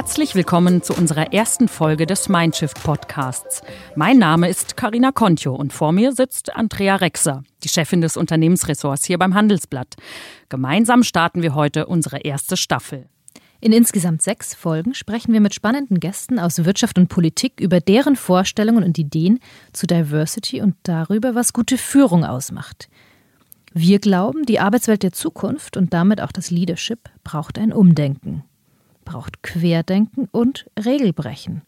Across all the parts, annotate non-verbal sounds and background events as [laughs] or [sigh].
Herzlich willkommen zu unserer ersten Folge des Mindshift Podcasts. Mein Name ist Karina Kontio und vor mir sitzt Andrea Rexer, die Chefin des Unternehmensressorts hier beim Handelsblatt. Gemeinsam starten wir heute unsere erste Staffel. In insgesamt sechs Folgen sprechen wir mit spannenden Gästen aus Wirtschaft und Politik über deren Vorstellungen und Ideen zu Diversity und darüber, was gute Führung ausmacht. Wir glauben, die Arbeitswelt der Zukunft und damit auch das Leadership braucht ein Umdenken, braucht Querdenken und Regelbrechen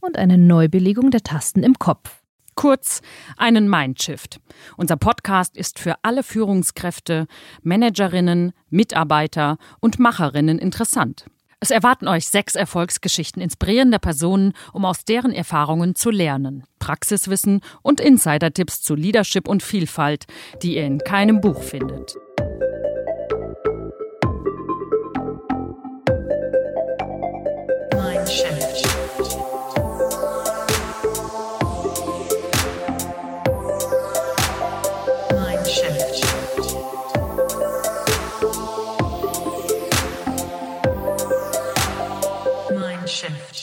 und eine Neubelegung der Tasten im Kopf. Kurz einen Mindshift. Unser Podcast ist für alle Führungskräfte, Managerinnen, Mitarbeiter und Macherinnen interessant. Es erwarten euch sechs Erfolgsgeschichten inspirierender Personen, um aus deren Erfahrungen zu lernen. Praxiswissen und Insider-Tipps zu Leadership und Vielfalt, die ihr in keinem Buch findet.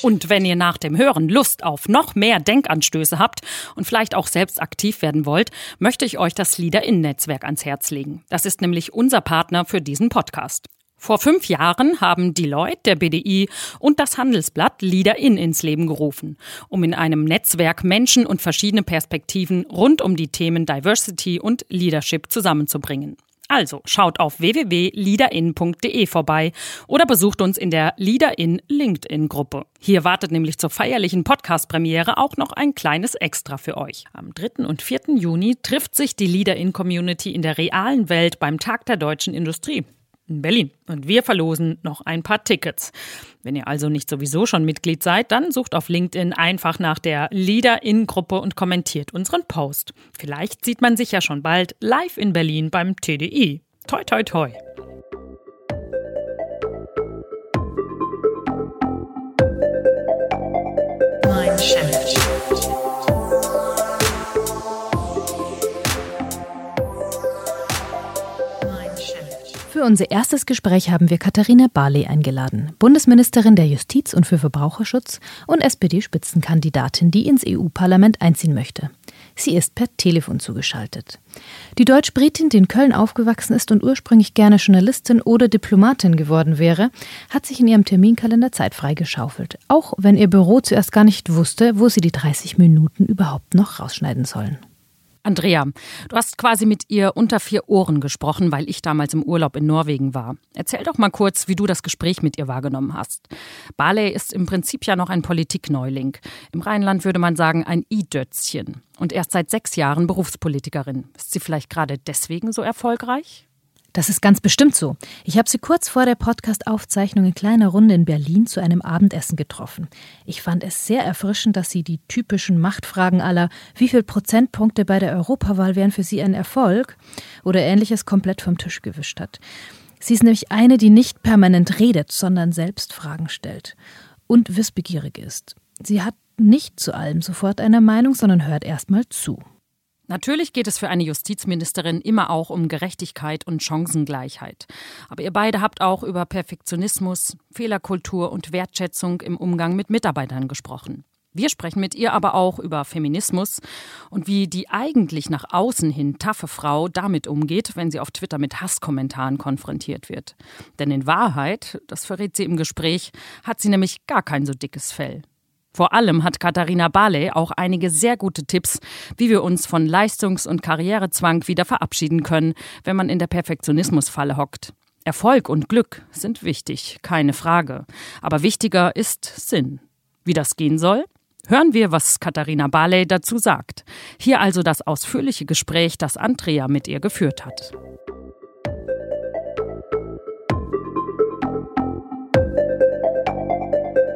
Und wenn ihr nach dem Hören Lust auf noch mehr Denkanstöße habt und vielleicht auch selbst aktiv werden wollt, möchte ich euch das Leader-In-Netzwerk ans Herz legen. Das ist nämlich unser Partner für diesen Podcast. Vor fünf Jahren haben Deloitte, der BDI und das Handelsblatt Leader In ins Leben gerufen, um in einem Netzwerk Menschen und verschiedene Perspektiven rund um die Themen Diversity und Leadership zusammenzubringen. Also schaut auf www.leaderin.de vorbei oder besucht uns in der Leaderin LinkedIn Gruppe. Hier wartet nämlich zur feierlichen Podcast-Premiere auch noch ein kleines Extra für euch. Am 3. und 4. Juni trifft sich die Leaderin Community in der realen Welt beim Tag der deutschen Industrie in Berlin. Und wir verlosen noch ein paar Tickets. Wenn ihr also nicht sowieso schon Mitglied seid, dann sucht auf LinkedIn einfach nach der Leader-In-Gruppe und kommentiert unseren Post. Vielleicht sieht man sich ja schon bald live in Berlin beim TDI. Toi, toi, toi. Mindshift. Für unser erstes Gespräch haben wir Katharina Barley eingeladen, Bundesministerin der Justiz und für Verbraucherschutz und SPD-Spitzenkandidatin, die ins EU-Parlament einziehen möchte. Sie ist per Telefon zugeschaltet. Die Deutsch-Britin, die in Köln aufgewachsen ist und ursprünglich gerne Journalistin oder Diplomatin geworden wäre, hat sich in ihrem Terminkalender Zeit freigeschaufelt, auch wenn ihr Büro zuerst gar nicht wusste, wo sie die 30 Minuten überhaupt noch rausschneiden sollen. Andrea, du hast quasi mit ihr unter vier Ohren gesprochen, weil ich damals im Urlaub in Norwegen war. Erzähl doch mal kurz, wie du das Gespräch mit ihr wahrgenommen hast. Barley ist im Prinzip ja noch ein Politikneuling. Im Rheinland würde man sagen ein I-Dötzchen. Und erst seit sechs Jahren Berufspolitikerin. Ist sie vielleicht gerade deswegen so erfolgreich? Das ist ganz bestimmt so. Ich habe sie kurz vor der Podcast-Aufzeichnung in kleiner Runde in Berlin zu einem Abendessen getroffen. Ich fand es sehr erfrischend, dass sie die typischen Machtfragen aller wie viel Prozentpunkte bei der Europawahl wären für sie ein Erfolg oder ähnliches komplett vom Tisch gewischt hat. Sie ist nämlich eine, die nicht permanent redet, sondern selbst Fragen stellt und wissbegierig ist. Sie hat nicht zu allem sofort eine Meinung, sondern hört erstmal zu. Natürlich geht es für eine Justizministerin immer auch um Gerechtigkeit und Chancengleichheit. Aber ihr beide habt auch über Perfektionismus, Fehlerkultur und Wertschätzung im Umgang mit Mitarbeitern gesprochen. Wir sprechen mit ihr aber auch über Feminismus und wie die eigentlich nach außen hin taffe Frau damit umgeht, wenn sie auf Twitter mit Hasskommentaren konfrontiert wird. Denn in Wahrheit, das verrät sie im Gespräch, hat sie nämlich gar kein so dickes Fell. Vor allem hat Katharina Barley auch einige sehr gute Tipps, wie wir uns von Leistungs- und Karrierezwang wieder verabschieden können, wenn man in der Perfektionismusfalle hockt. Erfolg und Glück sind wichtig, keine Frage. Aber wichtiger ist Sinn. Wie das gehen soll? Hören wir, was Katharina Barley dazu sagt. Hier also das ausführliche Gespräch, das Andrea mit ihr geführt hat.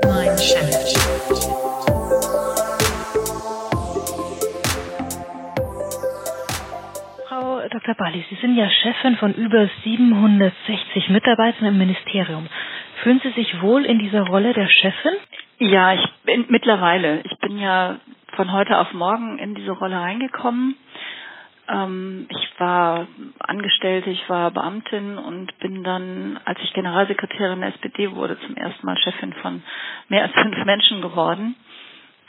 Mindshift. Dr. Bali, Sie sind ja Chefin von über 760 Mitarbeitern im Ministerium. Fühlen Sie sich wohl in dieser Rolle der Chefin? Ja, ich bin mittlerweile. Ich bin ja von heute auf morgen in diese Rolle reingekommen. Ähm, ich war Angestellte, ich war Beamtin und bin dann, als ich Generalsekretärin der SPD wurde, zum ersten Mal Chefin von mehr als fünf Menschen geworden.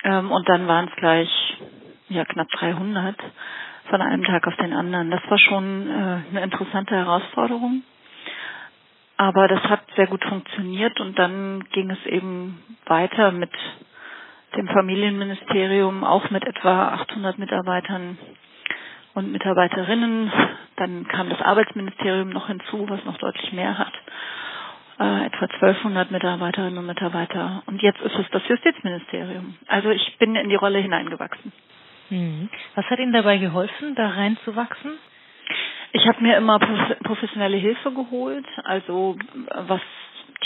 Ähm, und dann waren es gleich ja knapp 300 von einem Tag auf den anderen. Das war schon äh, eine interessante Herausforderung. Aber das hat sehr gut funktioniert und dann ging es eben weiter mit dem Familienministerium, auch mit etwa 800 Mitarbeitern und Mitarbeiterinnen. Dann kam das Arbeitsministerium noch hinzu, was noch deutlich mehr hat. Äh, etwa 1200 Mitarbeiterinnen und Mitarbeiter. Und jetzt ist es das Justizministerium. Also ich bin in die Rolle hineingewachsen. Mhm. Was hat Ihnen dabei geholfen, da reinzuwachsen? Ich habe mir immer professionelle Hilfe geholt, also was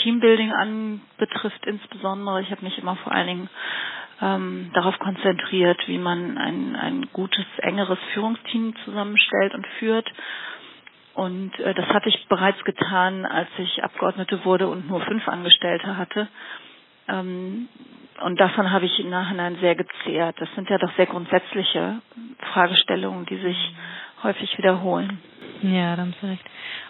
Teambuilding anbetrifft insbesondere. Ich habe mich immer vor allen Dingen ähm, darauf konzentriert, wie man ein, ein gutes, engeres Führungsteam zusammenstellt und führt. Und äh, das hatte ich bereits getan, als ich Abgeordnete wurde und nur fünf Angestellte hatte. Ähm, und davon habe ich im Nachhinein sehr gezehrt. Das sind ja doch sehr grundsätzliche Fragestellungen, die sich häufig wiederholen. Ja, da haben recht.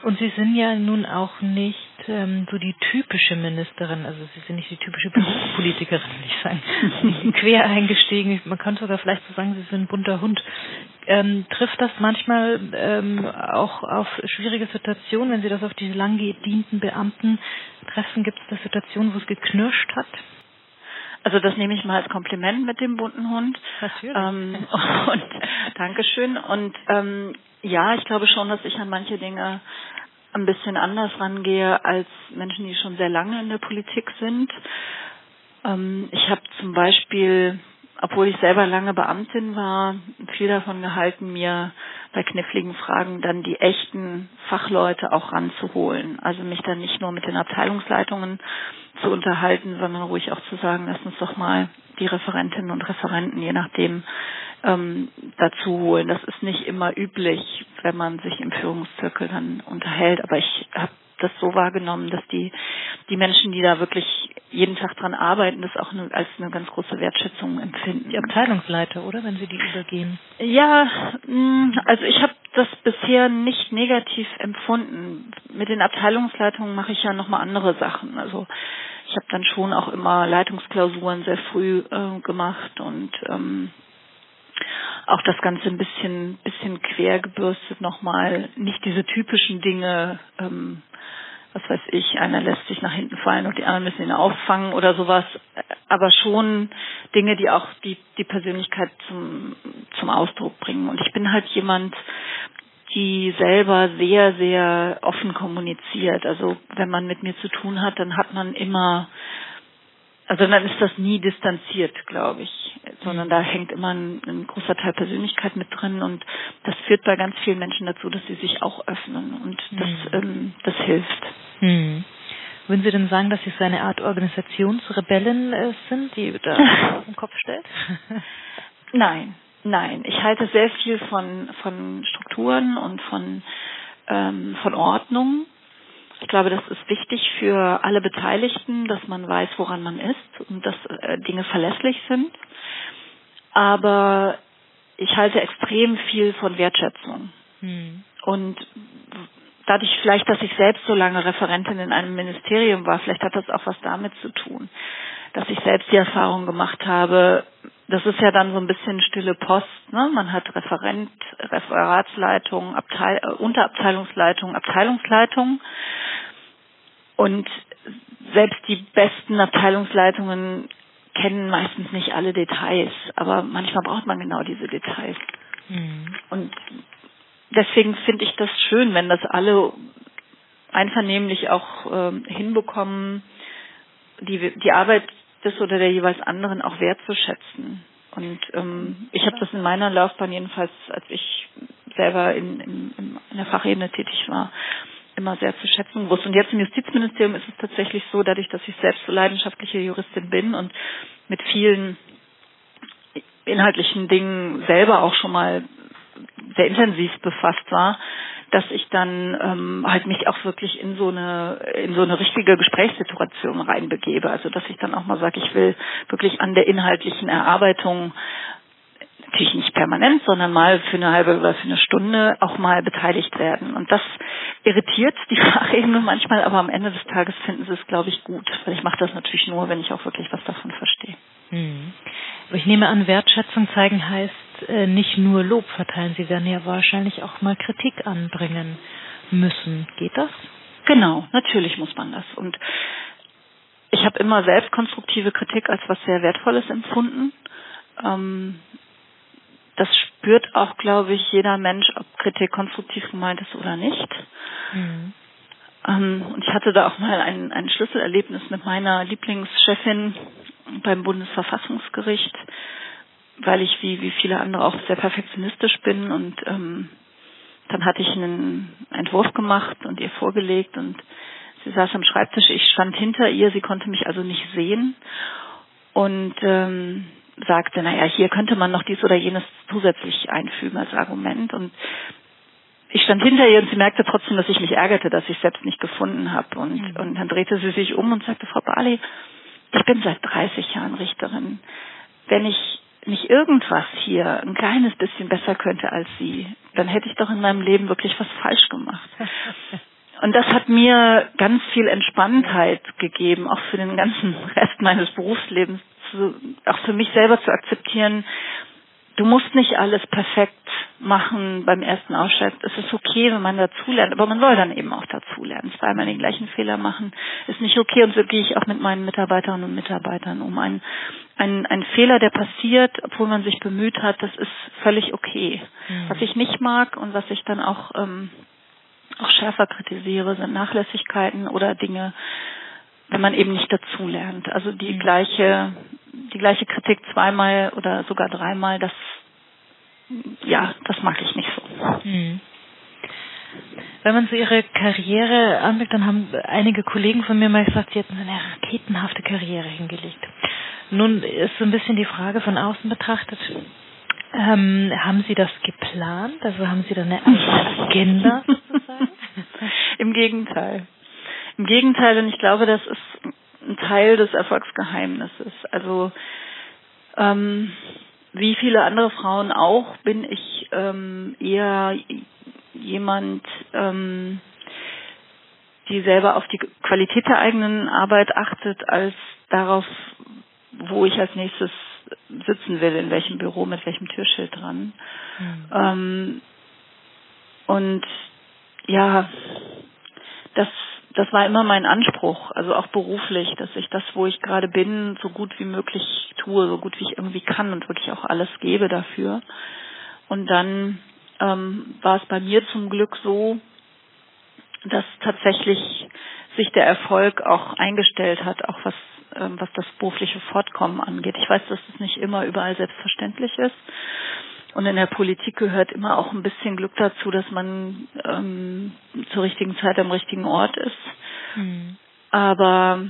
Und Sie sind ja nun auch nicht ähm, so die typische Ministerin, also Sie sind nicht die typische Berufspolitikerin, würde ich sagen. Quer eingestiegen, man könnte sogar vielleicht so sagen, Sie sind ein bunter Hund. Ähm, trifft das manchmal ähm, auch auf schwierige Situationen, wenn Sie das auf diese lang gedienten Beamten treffen? Gibt es da Situationen, wo es geknirscht hat? Also das nehme ich mal als Kompliment mit dem bunten Hund. Natürlich. Ähm, [laughs] und Dankeschön. Und ähm, ja, ich glaube schon, dass ich an manche Dinge ein bisschen anders rangehe als Menschen, die schon sehr lange in der Politik sind. Ähm, ich habe zum Beispiel, obwohl ich selber lange Beamtin war, viel davon gehalten, mir bei kniffligen Fragen dann die echten Fachleute auch ranzuholen. Also mich dann nicht nur mit den Abteilungsleitungen zu unterhalten, sondern ruhig auch zu sagen, lass uns doch mal die Referentinnen und Referenten, je nachdem, ähm, dazu holen. Das ist nicht immer üblich, wenn man sich im Führungszirkel dann unterhält, aber ich habe das so wahrgenommen, dass die die Menschen, die da wirklich jeden Tag dran arbeiten, das auch eine, als eine ganz große Wertschätzung empfinden. Die Abteilungsleiter, oder, wenn sie die übergehen? Ja, mm, also ich habe das bisher nicht negativ empfunden. Mit den Abteilungsleitungen mache ich ja nochmal andere Sachen. Also ich habe dann schon auch immer Leitungsklausuren sehr früh äh, gemacht und ähm, auch das Ganze ein bisschen, bisschen quer gebürstet nochmal, nicht diese typischen Dinge, ähm, was weiß ich, einer lässt sich nach hinten fallen und die anderen müssen ihn auffangen oder sowas, aber schon Dinge, die auch die, die Persönlichkeit zum, zum Ausdruck bringen. Und ich bin halt jemand, die selber sehr, sehr offen kommuniziert. Also wenn man mit mir zu tun hat, dann hat man immer also dann ist das nie distanziert, glaube ich, sondern da hängt immer ein, ein, großer Teil Persönlichkeit mit drin und das führt bei ganz vielen Menschen dazu, dass sie sich auch öffnen und das, mhm. ähm, das hilft. Mhm. Würden Sie denn sagen, dass Sie so eine Art Organisationsrebellen äh, sind, die da [laughs] auf den Kopf stellt? [laughs] Nein, nein. Ich halte sehr viel von, von Strukturen und von, ähm, von Ordnung ich glaube, das ist wichtig für alle Beteiligten, dass man weiß, woran man ist und dass äh, Dinge verlässlich sind. Aber ich halte extrem viel von Wertschätzung. Hm. Und dadurch vielleicht, dass ich selbst so lange Referentin in einem Ministerium war, vielleicht hat das auch was damit zu tun, dass ich selbst die Erfahrung gemacht habe, das ist ja dann so ein bisschen stille Post, ne? Man hat Referent, Referatsleitung, Abteil, äh, Unterabteilungsleitung, Abteilungsleitung. Und selbst die besten Abteilungsleitungen kennen meistens nicht alle Details, aber manchmal braucht man genau diese Details. Mhm. Und deswegen finde ich das schön, wenn das alle einvernehmlich auch ähm, hinbekommen, die, die Arbeit des oder der jeweils anderen auch wertzuschätzen. Und ähm, ich habe das in meiner Laufbahn jedenfalls, als ich selber in, in, in der Fachebene tätig war, immer sehr zu schätzen gewusst. Und jetzt im Justizministerium ist es tatsächlich so, dadurch, dass ich selbst so leidenschaftliche Juristin bin und mit vielen inhaltlichen Dingen selber auch schon mal sehr intensiv befasst war, dass ich dann ähm, halt mich auch wirklich in so eine in so eine richtige Gesprächssituation reinbegebe. Also dass ich dann auch mal sage, ich will wirklich an der inhaltlichen Erarbeitung natürlich nicht permanent, sondern mal für eine halbe oder für eine Stunde auch mal beteiligt werden. Und das irritiert die [laughs] Fachebene manchmal, aber am Ende des Tages finden sie es, glaube ich, gut. Weil ich mache das natürlich nur, wenn ich auch wirklich was davon verstehe. Hm. Ich nehme an, Wertschätzung zeigen heißt äh, nicht nur Lob verteilen. Sie werden ja wahrscheinlich auch mal Kritik anbringen müssen. Geht das? Genau, natürlich muss man das. Und ich habe immer selbst konstruktive Kritik als was sehr Wertvolles empfunden. Ähm, das spürt auch, glaube ich, jeder Mensch, ob Kritik konstruktiv gemeint ist oder nicht. Mhm. Ähm, und ich hatte da auch mal ein, ein Schlüsselerlebnis mit meiner Lieblingschefin beim Bundesverfassungsgericht, weil ich wie, wie viele andere auch sehr perfektionistisch bin und ähm, dann hatte ich einen Entwurf gemacht und ihr vorgelegt und sie saß am Schreibtisch, ich stand hinter ihr, sie konnte mich also nicht sehen und ähm, sagte, naja, hier könnte man noch dies oder jenes zusätzlich einfügen als Argument. Und ich stand hinter ihr und sie merkte trotzdem, dass ich mich ärgerte, dass ich es selbst nicht gefunden habe. Und, mhm. und dann drehte sie sich um und sagte, Frau Bali, ich bin seit 30 Jahren Richterin. Wenn ich nicht irgendwas hier ein kleines bisschen besser könnte als Sie, dann hätte ich doch in meinem Leben wirklich was falsch gemacht. [laughs] Und das hat mir ganz viel Entspanntheit gegeben, auch für den ganzen Rest meines Berufslebens, zu, auch für mich selber zu akzeptieren, du musst nicht alles perfekt machen beim ersten Ausscheid. Es ist okay, wenn man dazulernt, aber man soll dann eben auch dazulernen. Zweimal den gleichen Fehler machen ist nicht okay und so gehe ich auch mit meinen Mitarbeiterinnen und Mitarbeitern um. Ein, ein, ein Fehler, der passiert, obwohl man sich bemüht hat, das ist völlig okay. Mhm. Was ich nicht mag und was ich dann auch, ähm, auch schärfer kritisiere, sind Nachlässigkeiten oder Dinge, wenn man eben nicht dazulernt. Also die mhm. gleiche, die gleiche Kritik zweimal oder sogar dreimal, das, ja, das mag ich nicht so. Mhm. Wenn man so ihre Karriere anblickt, dann haben einige Kollegen von mir mal gesagt, sie hätten eine raketenhafte Karriere hingelegt. Nun ist so ein bisschen die Frage von außen betrachtet, ähm, haben Sie das geplant? Also haben Sie da eine Agenda [laughs] sozusagen? Im Gegenteil. Im Gegenteil, denn ich glaube, das ist ein Teil des Erfolgsgeheimnisses. Also ähm, wie viele andere Frauen auch bin ich ähm, eher jemand, ähm, die selber auf die Qualität der eigenen Arbeit achtet, als darauf, wo ich als nächstes sitzen will, in welchem Büro, mit welchem Türschild dran. Mhm. Ähm, und ja, das das war immer mein Anspruch, also auch beruflich, dass ich das, wo ich gerade bin, so gut wie möglich tue, so gut wie ich irgendwie kann und wirklich auch alles gebe dafür. Und dann ähm, war es bei mir zum Glück so, dass tatsächlich sich der Erfolg auch eingestellt hat, auch was was das berufliche Fortkommen angeht. Ich weiß, dass es nicht immer überall selbstverständlich ist. Und in der Politik gehört immer auch ein bisschen Glück dazu, dass man ähm, zur richtigen Zeit am richtigen Ort ist. Mhm. Aber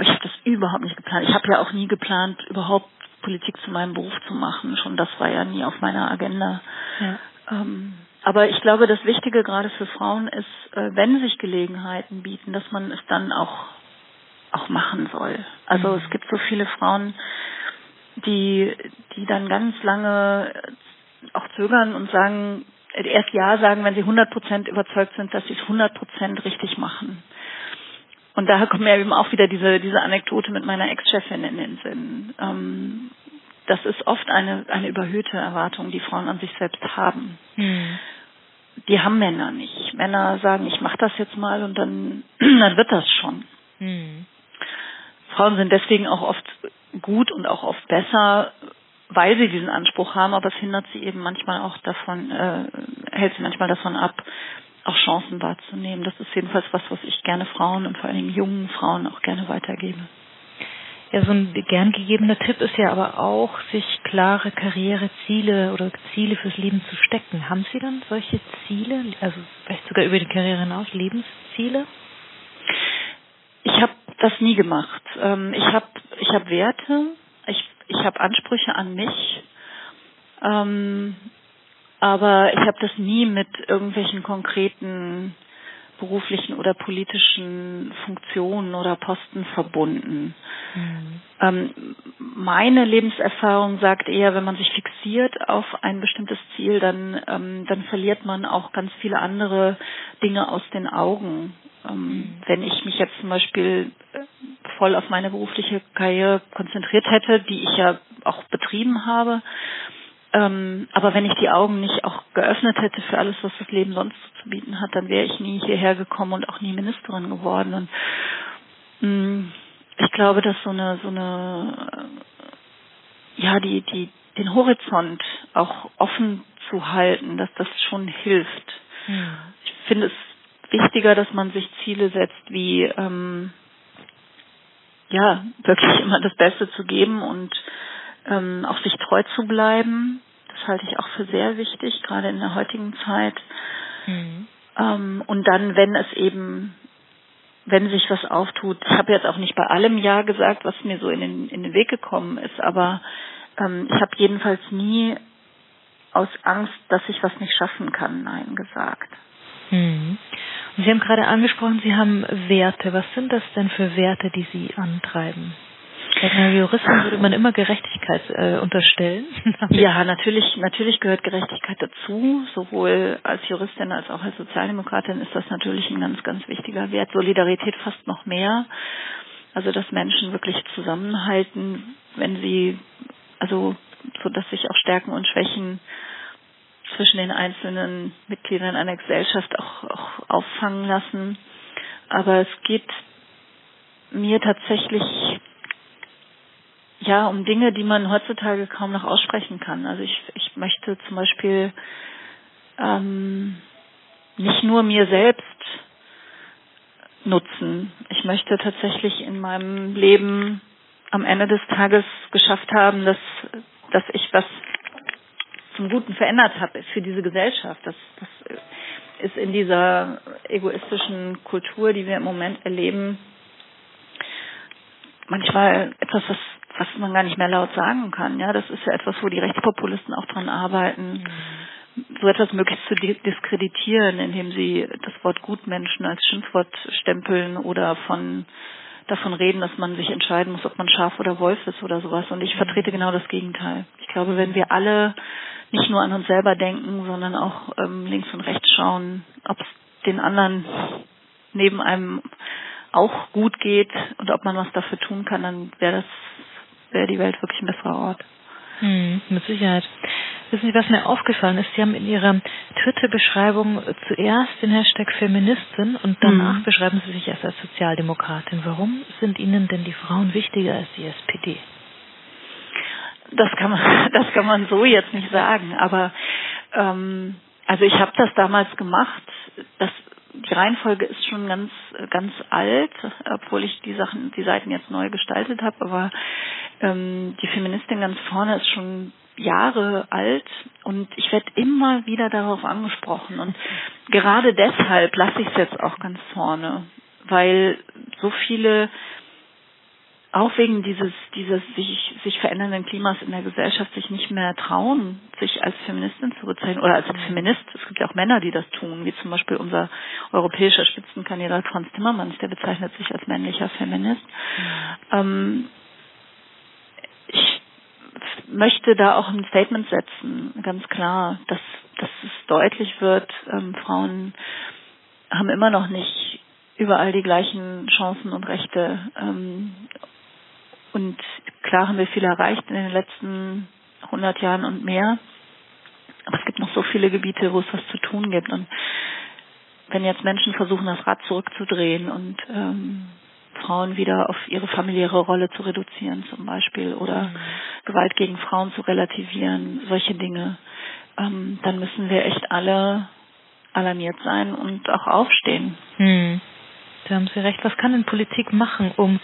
ich habe das überhaupt nicht geplant. Ich habe ja auch nie geplant, überhaupt Politik zu meinem Beruf zu machen. Schon das war ja nie auf meiner Agenda. Ja. Ähm, aber ich glaube, das Wichtige gerade für Frauen ist, äh, wenn sich Gelegenheiten bieten, dass man es dann auch auch machen soll. Also mhm. es gibt so viele Frauen, die die dann ganz lange auch zögern und sagen, erst Ja sagen, wenn sie 100 Prozent überzeugt sind, dass sie es 100 Prozent richtig machen. Und daher kommt mir eben auch wieder diese, diese Anekdote mit meiner Ex-Chefin in den Sinn. Ähm, das ist oft eine, eine überhöhte Erwartung, die Frauen an sich selbst haben. Hm. Die haben Männer nicht. Männer sagen, ich mache das jetzt mal und dann, [clears throat] dann wird das schon. Hm. Frauen sind deswegen auch oft gut und auch oft besser, weil sie diesen Anspruch haben, aber es hindert sie eben manchmal auch davon, äh, hält sie manchmal davon ab, auch Chancen wahrzunehmen. Das ist jedenfalls was, was ich gerne Frauen und vor allen Dingen jungen Frauen auch gerne weitergebe. Ja, so ein gern gegebener Tipp ist ja aber auch, sich klare Karriereziele oder Ziele fürs Leben zu stecken. Haben Sie dann solche Ziele, also vielleicht sogar über die Karriere hinaus, Lebensziele? Ich habe das nie gemacht. Ähm, ich habe ich hab Werte, ich habe Ansprüche an mich, ähm, aber ich habe das nie mit irgendwelchen konkreten beruflichen oder politischen Funktionen oder Posten verbunden. Mhm. Ähm, meine Lebenserfahrung sagt eher, wenn man sich fixiert auf ein bestimmtes Ziel, dann, ähm, dann verliert man auch ganz viele andere Dinge aus den Augen. Ähm. Wenn ich mich jetzt zum Beispiel äh, voll auf meine berufliche Karriere konzentriert hätte, die ich ja auch betrieben habe, ähm, aber wenn ich die Augen nicht auch geöffnet hätte für alles, was das Leben sonst zu bieten hat, dann wäre ich nie hierher gekommen und auch nie Ministerin geworden. Und mm, ich glaube, dass so eine so eine äh, ja die die den Horizont auch offen zu halten, dass das schon hilft. Mhm. Ich finde es wichtiger, dass man sich Ziele setzt, wie ähm, ja wirklich [laughs] immer das Beste zu geben und ähm, auch sich treu zu bleiben. Das halte ich auch für sehr wichtig, gerade in der heutigen Zeit. Mhm. Ähm, und dann, wenn es eben, wenn sich was auftut, ich habe jetzt auch nicht bei allem Ja gesagt, was mir so in den, in den Weg gekommen ist, aber ähm, ich habe jedenfalls nie aus Angst, dass ich was nicht schaffen kann, Nein gesagt. Mhm. Und Sie haben gerade angesprochen, Sie haben Werte. Was sind das denn für Werte, die Sie antreiben? Einer Juristin würde man immer Gerechtigkeit äh, unterstellen. [laughs] ja, natürlich, natürlich gehört Gerechtigkeit dazu. Sowohl als Juristin als auch als Sozialdemokratin ist das natürlich ein ganz, ganz wichtiger Wert. Solidarität fast noch mehr. Also, dass Menschen wirklich zusammenhalten, wenn sie, also, so dass sich auch Stärken und Schwächen zwischen den einzelnen Mitgliedern einer Gesellschaft auch, auch auffangen lassen. Aber es geht mir tatsächlich ja, um Dinge, die man heutzutage kaum noch aussprechen kann. Also ich, ich möchte zum Beispiel ähm, nicht nur mir selbst nutzen. Ich möchte tatsächlich in meinem Leben am Ende des Tages geschafft haben, dass, dass ich was zum Guten verändert habe für diese Gesellschaft. Das, das ist in dieser egoistischen Kultur, die wir im Moment erleben, manchmal etwas, was was man gar nicht mehr laut sagen kann. Ja, das ist ja etwas, wo die Rechtspopulisten auch dran arbeiten, mhm. so etwas möglichst zu diskreditieren, indem sie das Wort Gutmenschen als Schimpfwort stempeln oder von davon reden, dass man sich entscheiden muss, ob man Schaf oder Wolf ist oder sowas. Und ich vertrete genau das Gegenteil. Ich glaube, wenn wir alle nicht nur an uns selber denken, sondern auch ähm, links und rechts schauen, ob es den anderen neben einem auch gut geht und ob man was dafür tun kann, dann wäre das wäre die Welt wirklich ein besserer Ort. Hm, mit Sicherheit. Wissen Sie, was mir aufgefallen ist? Sie haben in Ihrer Twitter-Beschreibung zuerst den Hashtag Feministin und danach hm. beschreiben Sie sich erst als Sozialdemokratin. Warum sind Ihnen denn die Frauen wichtiger als die SPD? Das kann man, [laughs] das kann man so jetzt nicht sagen. Aber ähm, also ich habe das damals gemacht. Das die Reihenfolge ist schon ganz ganz alt, obwohl ich die Sachen, die Seiten jetzt neu gestaltet habe, aber ähm, die Feministin ganz vorne ist schon Jahre alt und ich werde immer wieder darauf angesprochen und gerade deshalb lasse ich es jetzt auch ganz vorne, weil so viele auch wegen dieses, dieses sich, sich verändernden Klimas in der Gesellschaft sich nicht mehr trauen, sich als Feministin zu bezeichnen oder als Feminist. Es gibt ja auch Männer, die das tun, wie zum Beispiel unser europäischer Spitzenkandidat Franz Timmermans, der bezeichnet sich als männlicher Feminist. Mhm. Ähm, möchte da auch ein Statement setzen, ganz klar, dass, dass es deutlich wird, ähm, Frauen haben immer noch nicht überall die gleichen Chancen und Rechte. Ähm, und klar haben wir viel erreicht in den letzten 100 Jahren und mehr. Aber es gibt noch so viele Gebiete, wo es was zu tun gibt. Und wenn jetzt Menschen versuchen, das Rad zurückzudrehen und ähm, Frauen wieder auf ihre familiäre Rolle zu reduzieren zum Beispiel oder mhm. Gewalt gegen Frauen zu relativieren, solche Dinge, ähm, dann müssen wir echt alle alarmiert sein und auch aufstehen. Hm. Da haben Sie recht. Was kann denn Politik machen, um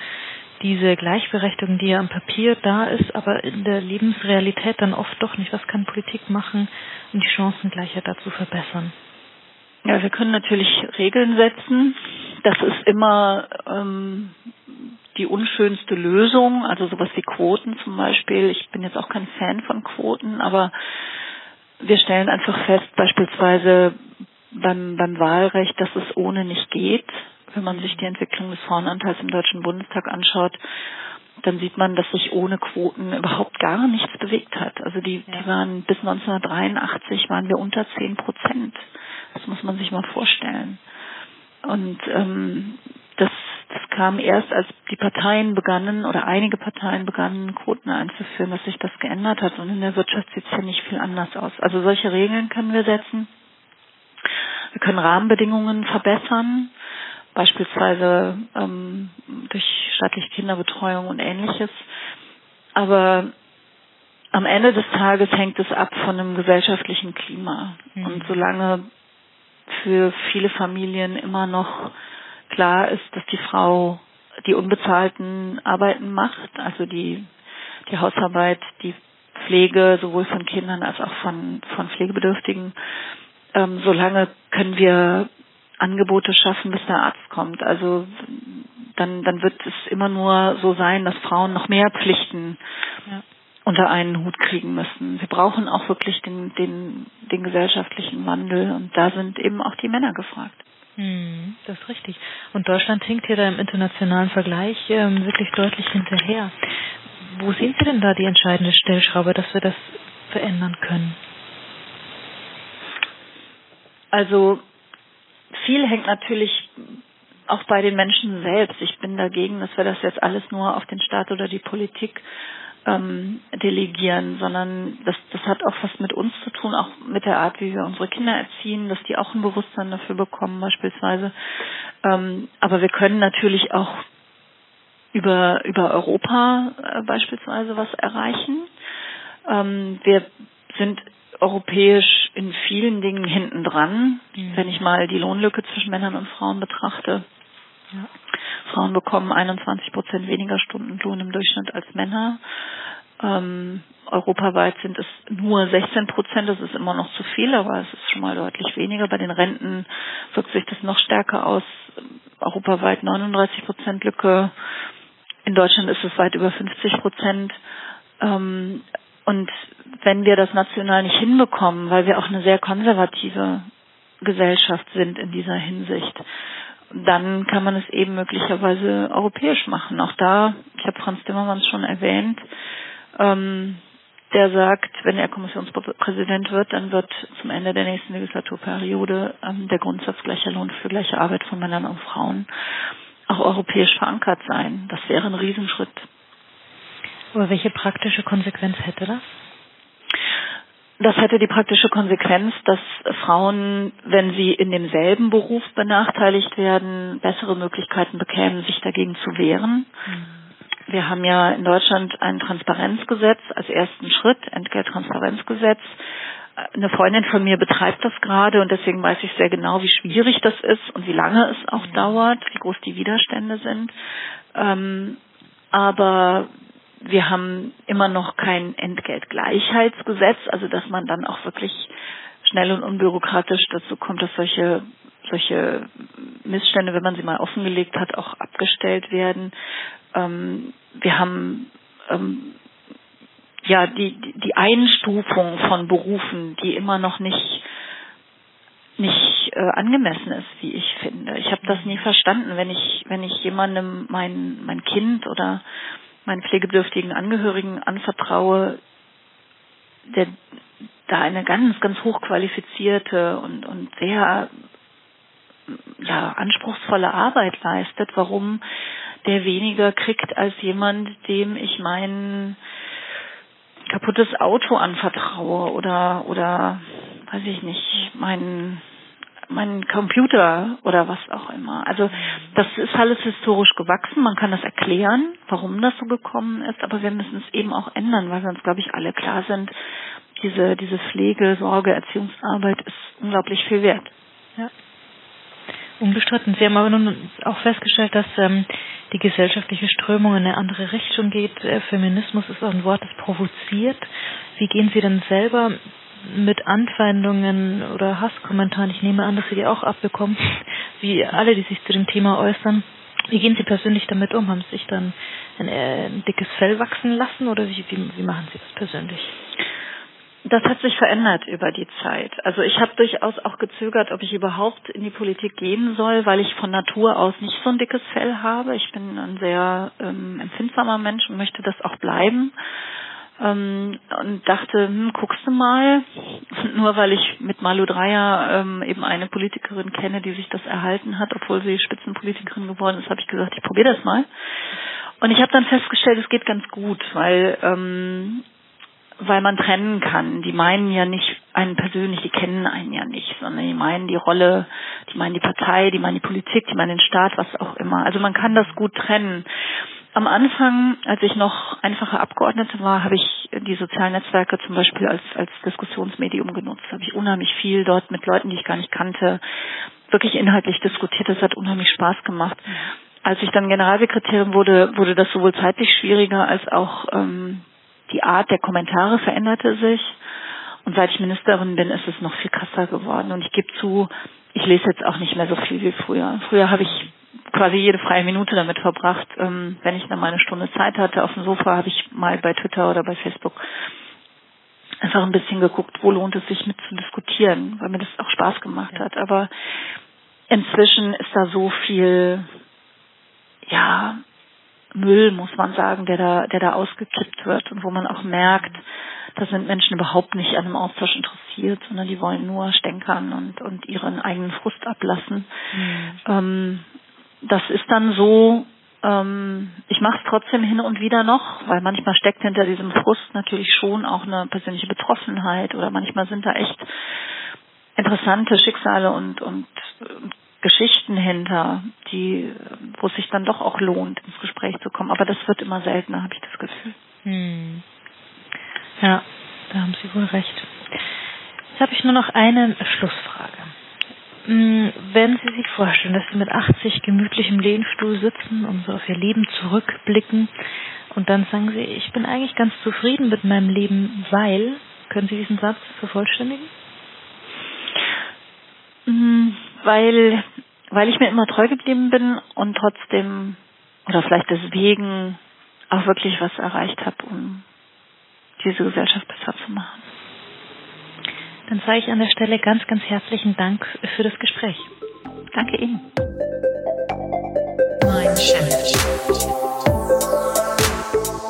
diese Gleichberechtigung, die ja am Papier da ist, aber in der Lebensrealität dann oft doch nicht. Was kann Politik machen, um die Chancengleichheit dazu verbessern? Ja, wir können natürlich Regeln setzen. Das ist immer ähm, die unschönste Lösung, also sowas wie Quoten zum Beispiel. Ich bin jetzt auch kein Fan von Quoten, aber wir stellen einfach fest, beispielsweise beim, beim Wahlrecht, dass es ohne nicht geht wenn man sich die Entwicklung des Frauenanteils im Deutschen Bundestag anschaut, dann sieht man, dass sich ohne Quoten überhaupt gar nichts bewegt hat. Also die, die waren bis 1983 waren wir unter 10 Prozent. Das muss man sich mal vorstellen. Und ähm, das, das kam erst, als die Parteien begannen oder einige Parteien begannen, Quoten einzuführen, dass sich das geändert hat. Und in der Wirtschaft sieht es ja nicht viel anders aus. Also solche Regeln können wir setzen. Wir können Rahmenbedingungen verbessern, beispielsweise ähm, durch staatliche Kinderbetreuung und ähnliches. Aber am Ende des Tages hängt es ab von einem gesellschaftlichen Klima. Mhm. Und solange für viele Familien immer noch klar ist, dass die Frau die unbezahlten Arbeiten macht, also die, die Hausarbeit, die Pflege sowohl von Kindern als auch von, von Pflegebedürftigen, ähm, solange können wir Angebote schaffen, bis der Arzt kommt. Also dann, dann wird es immer nur so sein, dass Frauen noch mehr Pflichten ja. Unter einen Hut kriegen müssen. Wir brauchen auch wirklich den, den, den gesellschaftlichen Wandel und da sind eben auch die Männer gefragt. Hm, das ist richtig. Und Deutschland hinkt hier da im internationalen Vergleich ähm, wirklich deutlich hinterher. Wo sehen Sie denn da die entscheidende Stellschraube, dass wir das verändern können? Also viel hängt natürlich auch bei den Menschen selbst. Ich bin dagegen, dass wir das jetzt alles nur auf den Staat oder die Politik ähm, delegieren, sondern das, das hat auch was mit uns zu tun, auch mit der Art, wie wir unsere Kinder erziehen, dass die auch ein Bewusstsein dafür bekommen beispielsweise. Ähm, aber wir können natürlich auch über, über Europa äh, beispielsweise was erreichen. Ähm, wir sind europäisch in vielen Dingen hinten dran, mhm. wenn ich mal die Lohnlücke zwischen Männern und Frauen betrachte. Ja. Frauen bekommen 21 Prozent weniger Stundenlohn im Durchschnitt als Männer. Ähm, europaweit sind es nur 16 Prozent, das ist immer noch zu viel, aber es ist schon mal deutlich weniger. Bei den Renten wirkt sich das noch stärker aus. Europaweit 39 Prozent Lücke. In Deutschland ist es weit über 50 Prozent. Ähm, und wenn wir das national nicht hinbekommen, weil wir auch eine sehr konservative Gesellschaft sind in dieser Hinsicht, dann kann man es eben möglicherweise europäisch machen. Auch da, ich habe Franz Timmermans schon erwähnt, ähm, der sagt, wenn er Kommissionspräsident wird, dann wird zum Ende der nächsten Legislaturperiode ähm, der Grundsatz gleicher Lohn für gleiche Arbeit von Männern und Frauen auch europäisch verankert sein. Das wäre ein Riesenschritt. Aber welche praktische Konsequenz hätte das? Das hätte die praktische Konsequenz, dass Frauen, wenn sie in demselben Beruf benachteiligt werden, bessere Möglichkeiten bekämen, sich dagegen zu wehren. Mhm. Wir haben ja in Deutschland ein Transparenzgesetz als ersten Schritt, Entgelttransparenzgesetz. Eine Freundin von mir betreibt das gerade und deswegen weiß ich sehr genau, wie schwierig das ist und wie lange es auch mhm. dauert, wie groß die Widerstände sind. Ähm, aber wir haben immer noch kein Entgeltgleichheitsgesetz, also dass man dann auch wirklich schnell und unbürokratisch dazu kommt, dass solche solche Missstände, wenn man sie mal offengelegt hat, auch abgestellt werden. Ähm, wir haben ähm, ja die die Einstufung von Berufen, die immer noch nicht nicht äh, angemessen ist, wie ich finde. Ich habe das nie verstanden, wenn ich wenn ich jemandem mein mein Kind oder meinen pflegebedürftigen Angehörigen anvertraue, der da eine ganz, ganz hochqualifizierte und, und sehr ja, anspruchsvolle Arbeit leistet, warum der weniger kriegt als jemand, dem ich mein kaputtes Auto anvertraue oder oder weiß ich nicht, mein mein Computer oder was auch immer. Also das ist alles historisch gewachsen. Man kann das erklären, warum das so gekommen ist, aber wir müssen es eben auch ändern, weil wir uns, glaube ich, alle klar sind, diese, diese Pflege, Sorge, Erziehungsarbeit ist unglaublich viel wert. Ja. Unbestritten. Sie haben aber nun auch festgestellt, dass ähm, die gesellschaftliche Strömung in eine andere Richtung geht. Äh, Feminismus ist auch ein Wort, das provoziert. Wie gehen Sie denn selber mit Anfeindungen oder Hasskommentaren, ich nehme an, dass Sie die auch abbekommen, [laughs] wie alle, die sich zu dem Thema äußern. Wie gehen Sie persönlich damit um? Haben Sie sich dann ein, äh, ein dickes Fell wachsen lassen oder wie, wie, wie machen Sie das persönlich? Das hat sich verändert über die Zeit. Also ich habe durchaus auch gezögert, ob ich überhaupt in die Politik gehen soll, weil ich von Natur aus nicht so ein dickes Fell habe. Ich bin ein sehr ähm, empfindsamer Mensch und möchte das auch bleiben. Ähm, und dachte, hm, guckst du mal, [laughs] nur weil ich mit Malu Dreyer ähm, eben eine Politikerin kenne, die sich das erhalten hat, obwohl sie Spitzenpolitikerin geworden ist, habe ich gesagt, ich probiere das mal. Und ich habe dann festgestellt, es geht ganz gut, weil ähm, weil man trennen kann. Die meinen ja nicht einen persönlich, die kennen einen ja nicht, sondern die meinen die Rolle, die meinen die Partei, die meinen die Politik, die meinen den Staat, was auch immer. Also man kann das gut trennen. Am Anfang, als ich noch einfache Abgeordnete war, habe ich die sozialen Netzwerke zum Beispiel als, als Diskussionsmedium genutzt. Habe ich unheimlich viel dort mit Leuten, die ich gar nicht kannte, wirklich inhaltlich diskutiert. Das hat unheimlich Spaß gemacht. Als ich dann Generalsekretärin wurde, wurde das sowohl zeitlich schwieriger als auch ähm, die Art der Kommentare veränderte sich. Und seit ich Ministerin bin, ist es noch viel krasser geworden. Und ich gebe zu, ich lese jetzt auch nicht mehr so viel wie früher. Früher habe ich quasi jede freie Minute damit verbracht. Ähm, wenn ich dann mal eine Stunde Zeit hatte auf dem Sofa, habe ich mal bei Twitter oder bei Facebook einfach ein bisschen geguckt, wo lohnt es sich mit zu diskutieren, weil mir das auch Spaß gemacht hat. Aber inzwischen ist da so viel, ja, Müll, muss man sagen, der da, der da ausgekippt wird und wo man auch merkt, da sind Menschen überhaupt nicht an einem Austausch interessiert, sondern die wollen nur stänkern und, und ihren eigenen Frust ablassen. Mhm. Ähm, das ist dann so, ähm, ich mache es trotzdem hin und wieder noch, weil manchmal steckt hinter diesem Frust natürlich schon auch eine persönliche Betroffenheit oder manchmal sind da echt interessante Schicksale und, und, und Geschichten hinter, die, wo es sich dann doch auch lohnt, ins Gespräch zu kommen. Aber das wird immer seltener, habe ich das Gefühl. Hm. Ja, da haben Sie wohl recht. Jetzt habe ich nur noch eine Schlussfrage. Hm, wenn Sie sich vorstellen, dass Sie mit 80 gemütlich im Lehnstuhl sitzen und so auf Ihr Leben zurückblicken und dann sagen Sie, ich bin eigentlich ganz zufrieden mit meinem Leben, weil, können Sie diesen Satz vervollständigen? Hm, weil, weil ich mir immer treu geblieben bin und trotzdem oder vielleicht deswegen auch wirklich was erreicht habe, um diese Gesellschaft besser zu machen. Dann sage ich an der Stelle ganz, ganz herzlichen Dank für das Gespräch. Danke Ihnen.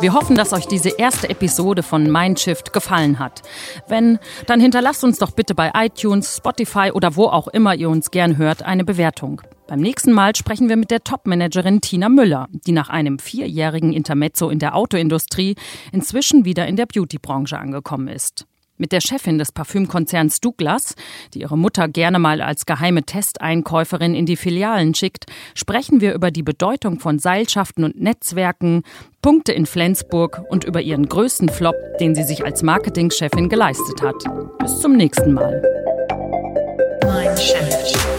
Wir hoffen, dass euch diese erste Episode von Mindshift gefallen hat. Wenn, dann hinterlasst uns doch bitte bei iTunes, Spotify oder wo auch immer ihr uns gern hört eine Bewertung. Beim nächsten Mal sprechen wir mit der Topmanagerin Tina Müller, die nach einem vierjährigen Intermezzo in der Autoindustrie inzwischen wieder in der Beautybranche angekommen ist. Mit der Chefin des Parfümkonzerns Douglas, die ihre Mutter gerne mal als geheime Testeinkäuferin in die Filialen schickt, sprechen wir über die Bedeutung von Seilschaften und Netzwerken, Punkte in Flensburg und über ihren größten Flop, den sie sich als Marketingchefin geleistet hat. Bis zum nächsten Mal. Mein Chef.